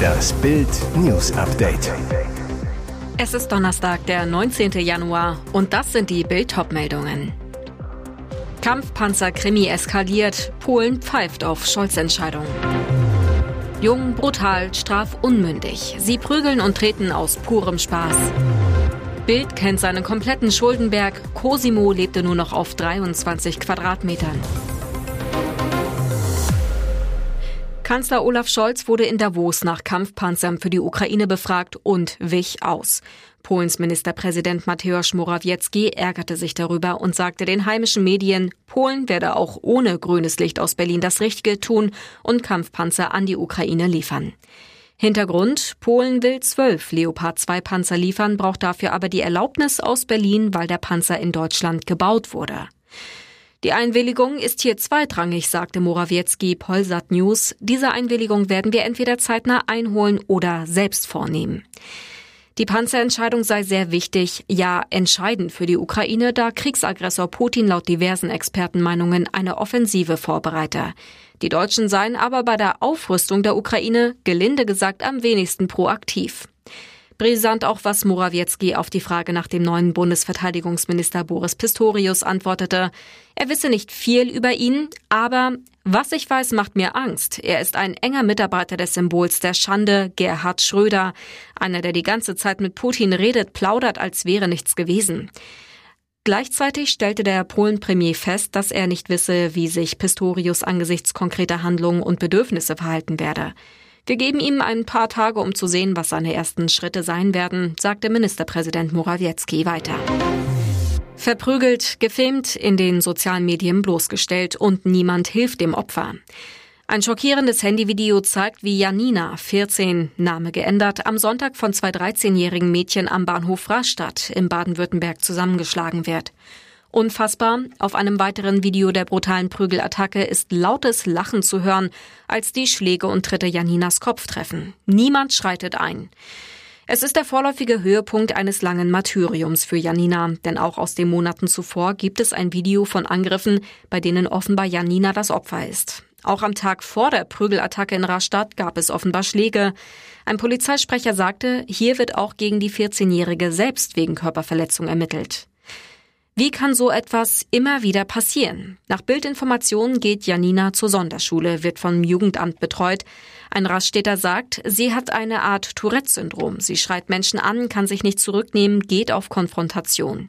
Das Bild News Update. Es ist Donnerstag, der 19. Januar und das sind die Bild meldungen Kampfpanzer-Krimi eskaliert, Polen pfeift auf Scholz-Entscheidung. Jung, brutal, strafunmündig. Sie prügeln und treten aus purem Spaß. Bild kennt seinen kompletten Schuldenberg. Cosimo lebte nur noch auf 23 Quadratmetern. Kanzler Olaf Scholz wurde in Davos nach Kampfpanzern für die Ukraine befragt und wich aus. Polens Ministerpräsident Mateusz Morawiecki ärgerte sich darüber und sagte den heimischen Medien, Polen werde auch ohne grünes Licht aus Berlin das Richtige tun und Kampfpanzer an die Ukraine liefern. Hintergrund, Polen will zwölf Leopard 2 Panzer liefern, braucht dafür aber die Erlaubnis aus Berlin, weil der Panzer in Deutschland gebaut wurde. Die Einwilligung ist hier zweitrangig, sagte Morawiecki Polsat News. Diese Einwilligung werden wir entweder zeitnah einholen oder selbst vornehmen. Die Panzerentscheidung sei sehr wichtig, ja entscheidend für die Ukraine, da Kriegsaggressor Putin laut diversen Expertenmeinungen eine Offensive vorbereite. Die Deutschen seien aber bei der Aufrüstung der Ukraine gelinde gesagt am wenigsten proaktiv. Brisant auch, was Morawiecki auf die Frage nach dem neuen Bundesverteidigungsminister Boris Pistorius antwortete. Er wisse nicht viel über ihn, aber was ich weiß, macht mir Angst. Er ist ein enger Mitarbeiter des Symbols der Schande, Gerhard Schröder. Einer, der die ganze Zeit mit Putin redet, plaudert, als wäre nichts gewesen. Gleichzeitig stellte der Polen-Premier fest, dass er nicht wisse, wie sich Pistorius angesichts konkreter Handlungen und Bedürfnisse verhalten werde. Wir geben ihm ein paar Tage, um zu sehen, was seine ersten Schritte sein werden, sagte Ministerpräsident Morawiecki weiter. Verprügelt, gefilmt, in den sozialen Medien bloßgestellt und niemand hilft dem Opfer. Ein schockierendes Handyvideo zeigt, wie Janina, 14, Name geändert, am Sonntag von zwei 13-jährigen Mädchen am Bahnhof Rastatt in Baden-Württemberg zusammengeschlagen wird. Unfassbar, auf einem weiteren Video der brutalen Prügelattacke ist lautes Lachen zu hören, als die Schläge und Tritte Janinas Kopf treffen. Niemand schreitet ein. Es ist der vorläufige Höhepunkt eines langen Martyriums für Janina, denn auch aus den Monaten zuvor gibt es ein Video von Angriffen, bei denen offenbar Janina das Opfer ist. Auch am Tag vor der Prügelattacke in Rastatt gab es offenbar Schläge. Ein Polizeisprecher sagte, hier wird auch gegen die 14-Jährige selbst wegen Körperverletzung ermittelt. Wie kann so etwas immer wieder passieren? Nach Bildinformationen geht Janina zur Sonderschule, wird vom Jugendamt betreut. Ein Raststätter sagt, sie hat eine Art Tourette-Syndrom. Sie schreit Menschen an, kann sich nicht zurücknehmen, geht auf Konfrontation.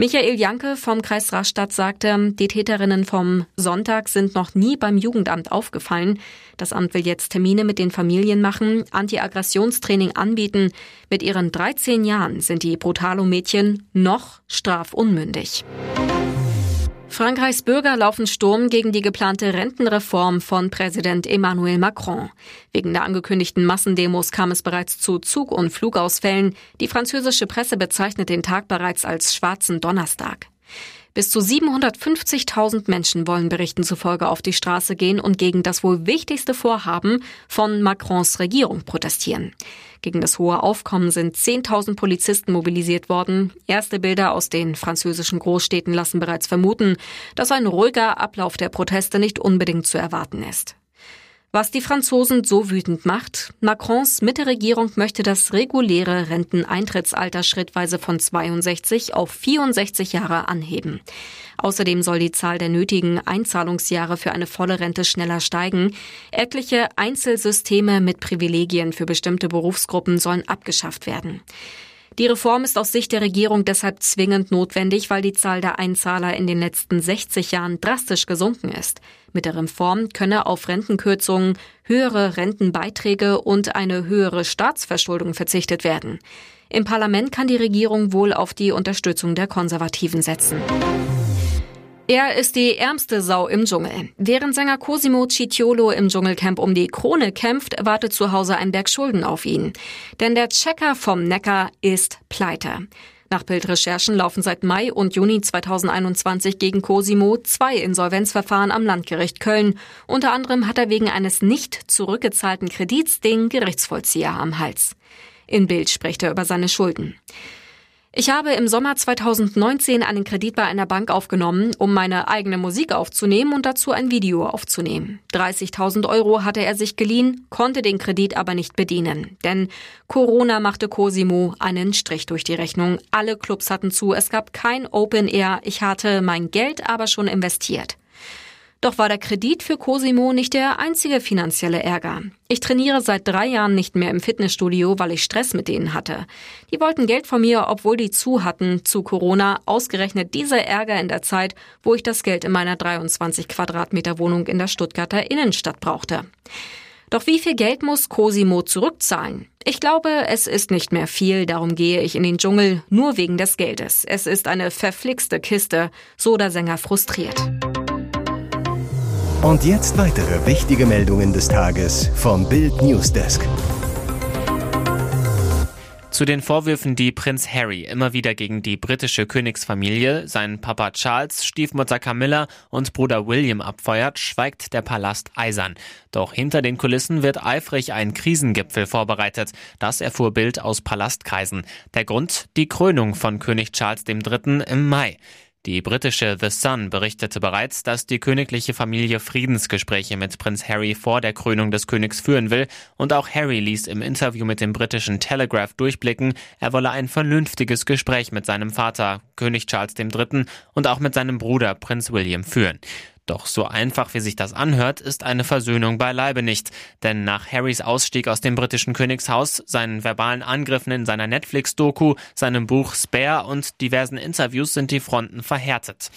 Michael Janke vom Kreis Rastatt sagte, die Täterinnen vom Sonntag sind noch nie beim Jugendamt aufgefallen. Das Amt will jetzt Termine mit den Familien machen, Anti-Aggressionstraining anbieten. Mit ihren 13 Jahren sind die Brutalo-Mädchen noch strafunmündig. Frankreichs Bürger laufen Sturm gegen die geplante Rentenreform von Präsident Emmanuel Macron. Wegen der angekündigten Massendemos kam es bereits zu Zug- und Flugausfällen. Die französische Presse bezeichnet den Tag bereits als schwarzen Donnerstag. Bis zu 750.000 Menschen wollen Berichten zufolge auf die Straße gehen und gegen das wohl wichtigste Vorhaben von Macrons Regierung protestieren. Gegen das hohe Aufkommen sind 10.000 Polizisten mobilisiert worden. Erste Bilder aus den französischen Großstädten lassen bereits vermuten, dass ein ruhiger Ablauf der Proteste nicht unbedingt zu erwarten ist. Was die Franzosen so wütend macht, Macrons Mitte-Regierung möchte das reguläre Renteneintrittsalter schrittweise von 62 auf 64 Jahre anheben. Außerdem soll die Zahl der nötigen Einzahlungsjahre für eine volle Rente schneller steigen. Etliche Einzelsysteme mit Privilegien für bestimmte Berufsgruppen sollen abgeschafft werden. Die Reform ist aus Sicht der Regierung deshalb zwingend notwendig, weil die Zahl der Einzahler in den letzten 60 Jahren drastisch gesunken ist. Mit der Reform könne auf Rentenkürzungen, höhere Rentenbeiträge und eine höhere Staatsverschuldung verzichtet werden. Im Parlament kann die Regierung wohl auf die Unterstützung der Konservativen setzen. Er ist die ärmste Sau im Dschungel. Während Sänger Cosimo Cicciolo im Dschungelcamp um die Krone kämpft, wartet zu Hause ein Berg Schulden auf ihn. Denn der Checker vom Neckar ist pleite. Nach Bildrecherchen laufen seit Mai und Juni 2021 gegen Cosimo zwei Insolvenzverfahren am Landgericht Köln. Unter anderem hat er wegen eines nicht zurückgezahlten Kredits den Gerichtsvollzieher am Hals. In Bild spricht er über seine Schulden. Ich habe im Sommer 2019 einen Kredit bei einer Bank aufgenommen, um meine eigene Musik aufzunehmen und dazu ein Video aufzunehmen. 30.000 Euro hatte er sich geliehen, konnte den Kredit aber nicht bedienen. Denn Corona machte Cosimo einen Strich durch die Rechnung. Alle Clubs hatten zu, es gab kein Open Air. Ich hatte mein Geld aber schon investiert. Doch war der Kredit für Cosimo nicht der einzige finanzielle Ärger. Ich trainiere seit drei Jahren nicht mehr im Fitnessstudio, weil ich Stress mit denen hatte. Die wollten Geld von mir, obwohl die zu hatten zu Corona. Ausgerechnet dieser Ärger in der Zeit, wo ich das Geld in meiner 23 Quadratmeter Wohnung in der Stuttgarter Innenstadt brauchte. Doch wie viel Geld muss Cosimo zurückzahlen? Ich glaube, es ist nicht mehr viel, darum gehe ich in den Dschungel, nur wegen des Geldes. Es ist eine verflixte Kiste, so der Sänger frustriert. Und jetzt weitere wichtige Meldungen des Tages vom Bild Newsdesk. Zu den Vorwürfen, die Prinz Harry immer wieder gegen die britische Königsfamilie, seinen Papa Charles, Stiefmutter Camilla und Bruder William abfeuert, schweigt der Palast eisern. Doch hinter den Kulissen wird eifrig ein Krisengipfel vorbereitet. Das erfuhr Bild aus Palastkreisen. Der Grund? Die Krönung von König Charles III. im Mai. Die britische The Sun berichtete bereits, dass die königliche Familie Friedensgespräche mit Prinz Harry vor der Krönung des Königs führen will und auch Harry ließ im Interview mit dem britischen Telegraph durchblicken, er wolle ein vernünftiges Gespräch mit seinem Vater, König Charles III. und auch mit seinem Bruder Prinz William führen. Doch so einfach wie sich das anhört, ist eine Versöhnung beileibe nicht. Denn nach Harrys Ausstieg aus dem britischen Königshaus, seinen verbalen Angriffen in seiner Netflix-Doku, seinem Buch Spare und diversen Interviews sind die Fronten verhärtet.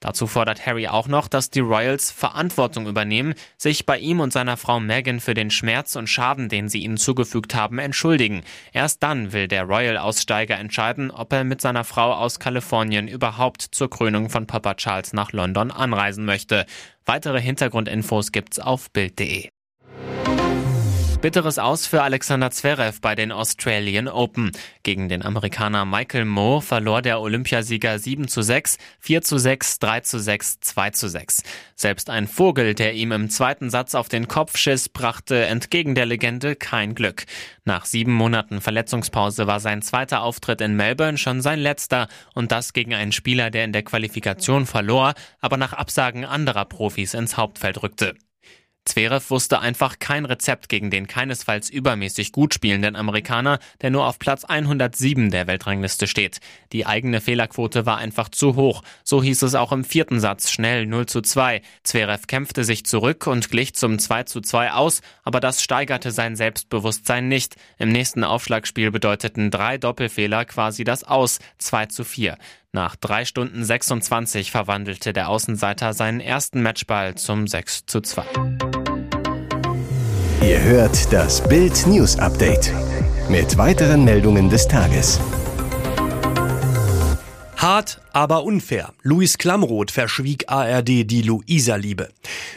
Dazu fordert Harry auch noch, dass die Royals Verantwortung übernehmen, sich bei ihm und seiner Frau Meghan für den Schmerz und Schaden, den sie ihnen zugefügt haben, entschuldigen. Erst dann will der Royal-Aussteiger entscheiden, ob er mit seiner Frau aus Kalifornien überhaupt zur Krönung von Papa Charles nach London anreisen möchte. Weitere Hintergrundinfos gibt's auf Bild.de. Bitteres Aus für Alexander Zverev bei den Australian Open. Gegen den Amerikaner Michael Moe verlor der Olympiasieger 7 zu 6, 4 zu 6, 3 zu 6, 2 zu 6. Selbst ein Vogel, der ihm im zweiten Satz auf den Kopf schiss, brachte entgegen der Legende kein Glück. Nach sieben Monaten Verletzungspause war sein zweiter Auftritt in Melbourne schon sein letzter und das gegen einen Spieler, der in der Qualifikation verlor, aber nach Absagen anderer Profis ins Hauptfeld rückte. Zverev wusste einfach kein Rezept gegen den keinesfalls übermäßig gut spielenden Amerikaner, der nur auf Platz 107 der Weltrangliste steht. Die eigene Fehlerquote war einfach zu hoch. So hieß es auch im vierten Satz schnell 0 zu 2. Zverev kämpfte sich zurück und glich zum 2 zu 2 aus, aber das steigerte sein Selbstbewusstsein nicht. Im nächsten Aufschlagspiel bedeuteten drei Doppelfehler quasi das Aus 2 zu 4. Nach drei Stunden 26 verwandelte der Außenseiter seinen ersten Matchball zum 6 zu 2. Ihr hört das Bild News Update mit weiteren Meldungen des Tages. Hart, aber unfair. Luis Klamroth verschwieg ARD die Luisa-Liebe.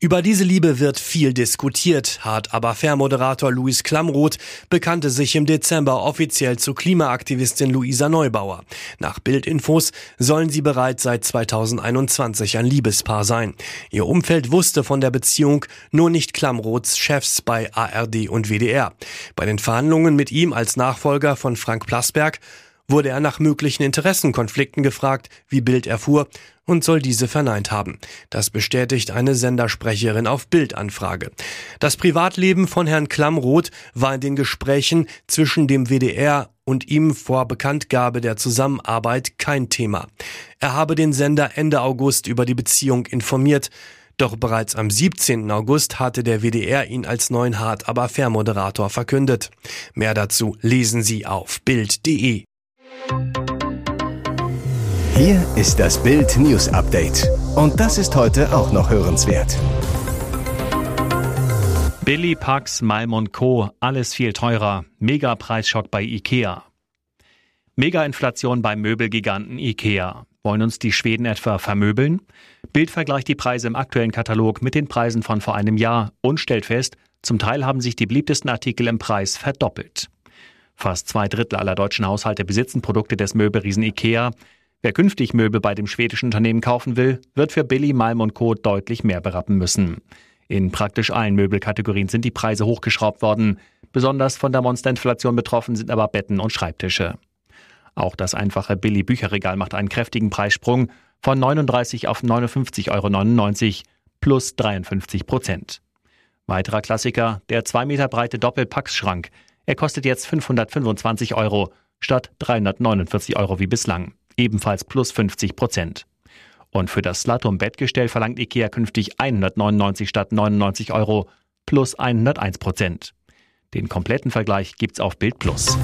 Über diese Liebe wird viel diskutiert. Hart, aber fair Moderator Luis Klamroth bekannte sich im Dezember offiziell zu Klimaaktivistin Luisa Neubauer. Nach Bildinfos sollen sie bereits seit 2021 ein Liebespaar sein. Ihr Umfeld wusste von der Beziehung, nur nicht Klamroths Chefs bei ARD und WDR. Bei den Verhandlungen mit ihm als Nachfolger von Frank Plasberg wurde er nach möglichen Interessenkonflikten gefragt, wie Bild erfuhr, und soll diese verneint haben. Das bestätigt eine Sendersprecherin auf Bildanfrage. Das Privatleben von Herrn Klammroth war in den Gesprächen zwischen dem WDR und ihm vor Bekanntgabe der Zusammenarbeit kein Thema. Er habe den Sender Ende August über die Beziehung informiert. Doch bereits am 17. August hatte der WDR ihn als neuen Hart aber Fair Moderator verkündet. Mehr dazu lesen Sie auf Bild.de. Hier ist das Bild News Update. Und das ist heute auch noch hörenswert. Billy Pax, Malm Co. Alles viel teurer. Mega-Preisschock bei IKEA. Mega-Inflation beim Möbelgiganten IKEA. Wollen uns die Schweden etwa vermöbeln? Bild vergleicht die Preise im aktuellen Katalog mit den Preisen von vor einem Jahr und stellt fest, zum Teil haben sich die beliebtesten Artikel im Preis verdoppelt. Fast zwei Drittel aller deutschen Haushalte besitzen Produkte des Möbelriesen IKEA. Wer künftig Möbel bei dem schwedischen Unternehmen kaufen will, wird für Billy, Malm und Co. deutlich mehr berappen müssen. In praktisch allen Möbelkategorien sind die Preise hochgeschraubt worden. Besonders von der Monsterinflation betroffen sind aber Betten und Schreibtische. Auch das einfache Billy-Bücherregal macht einen kräftigen Preissprung von 39 auf 59,99 Euro plus 53 Prozent. Weiterer Klassiker, der 2 Meter breite Doppelpackschrank. Er kostet jetzt 525 Euro statt 349 Euro wie bislang, ebenfalls plus 50 Prozent. Und für das Slatum-Bettgestell verlangt IKEA künftig 199 statt 99 Euro plus 101 Prozent. Den kompletten Vergleich gibt's auf Bild Plus.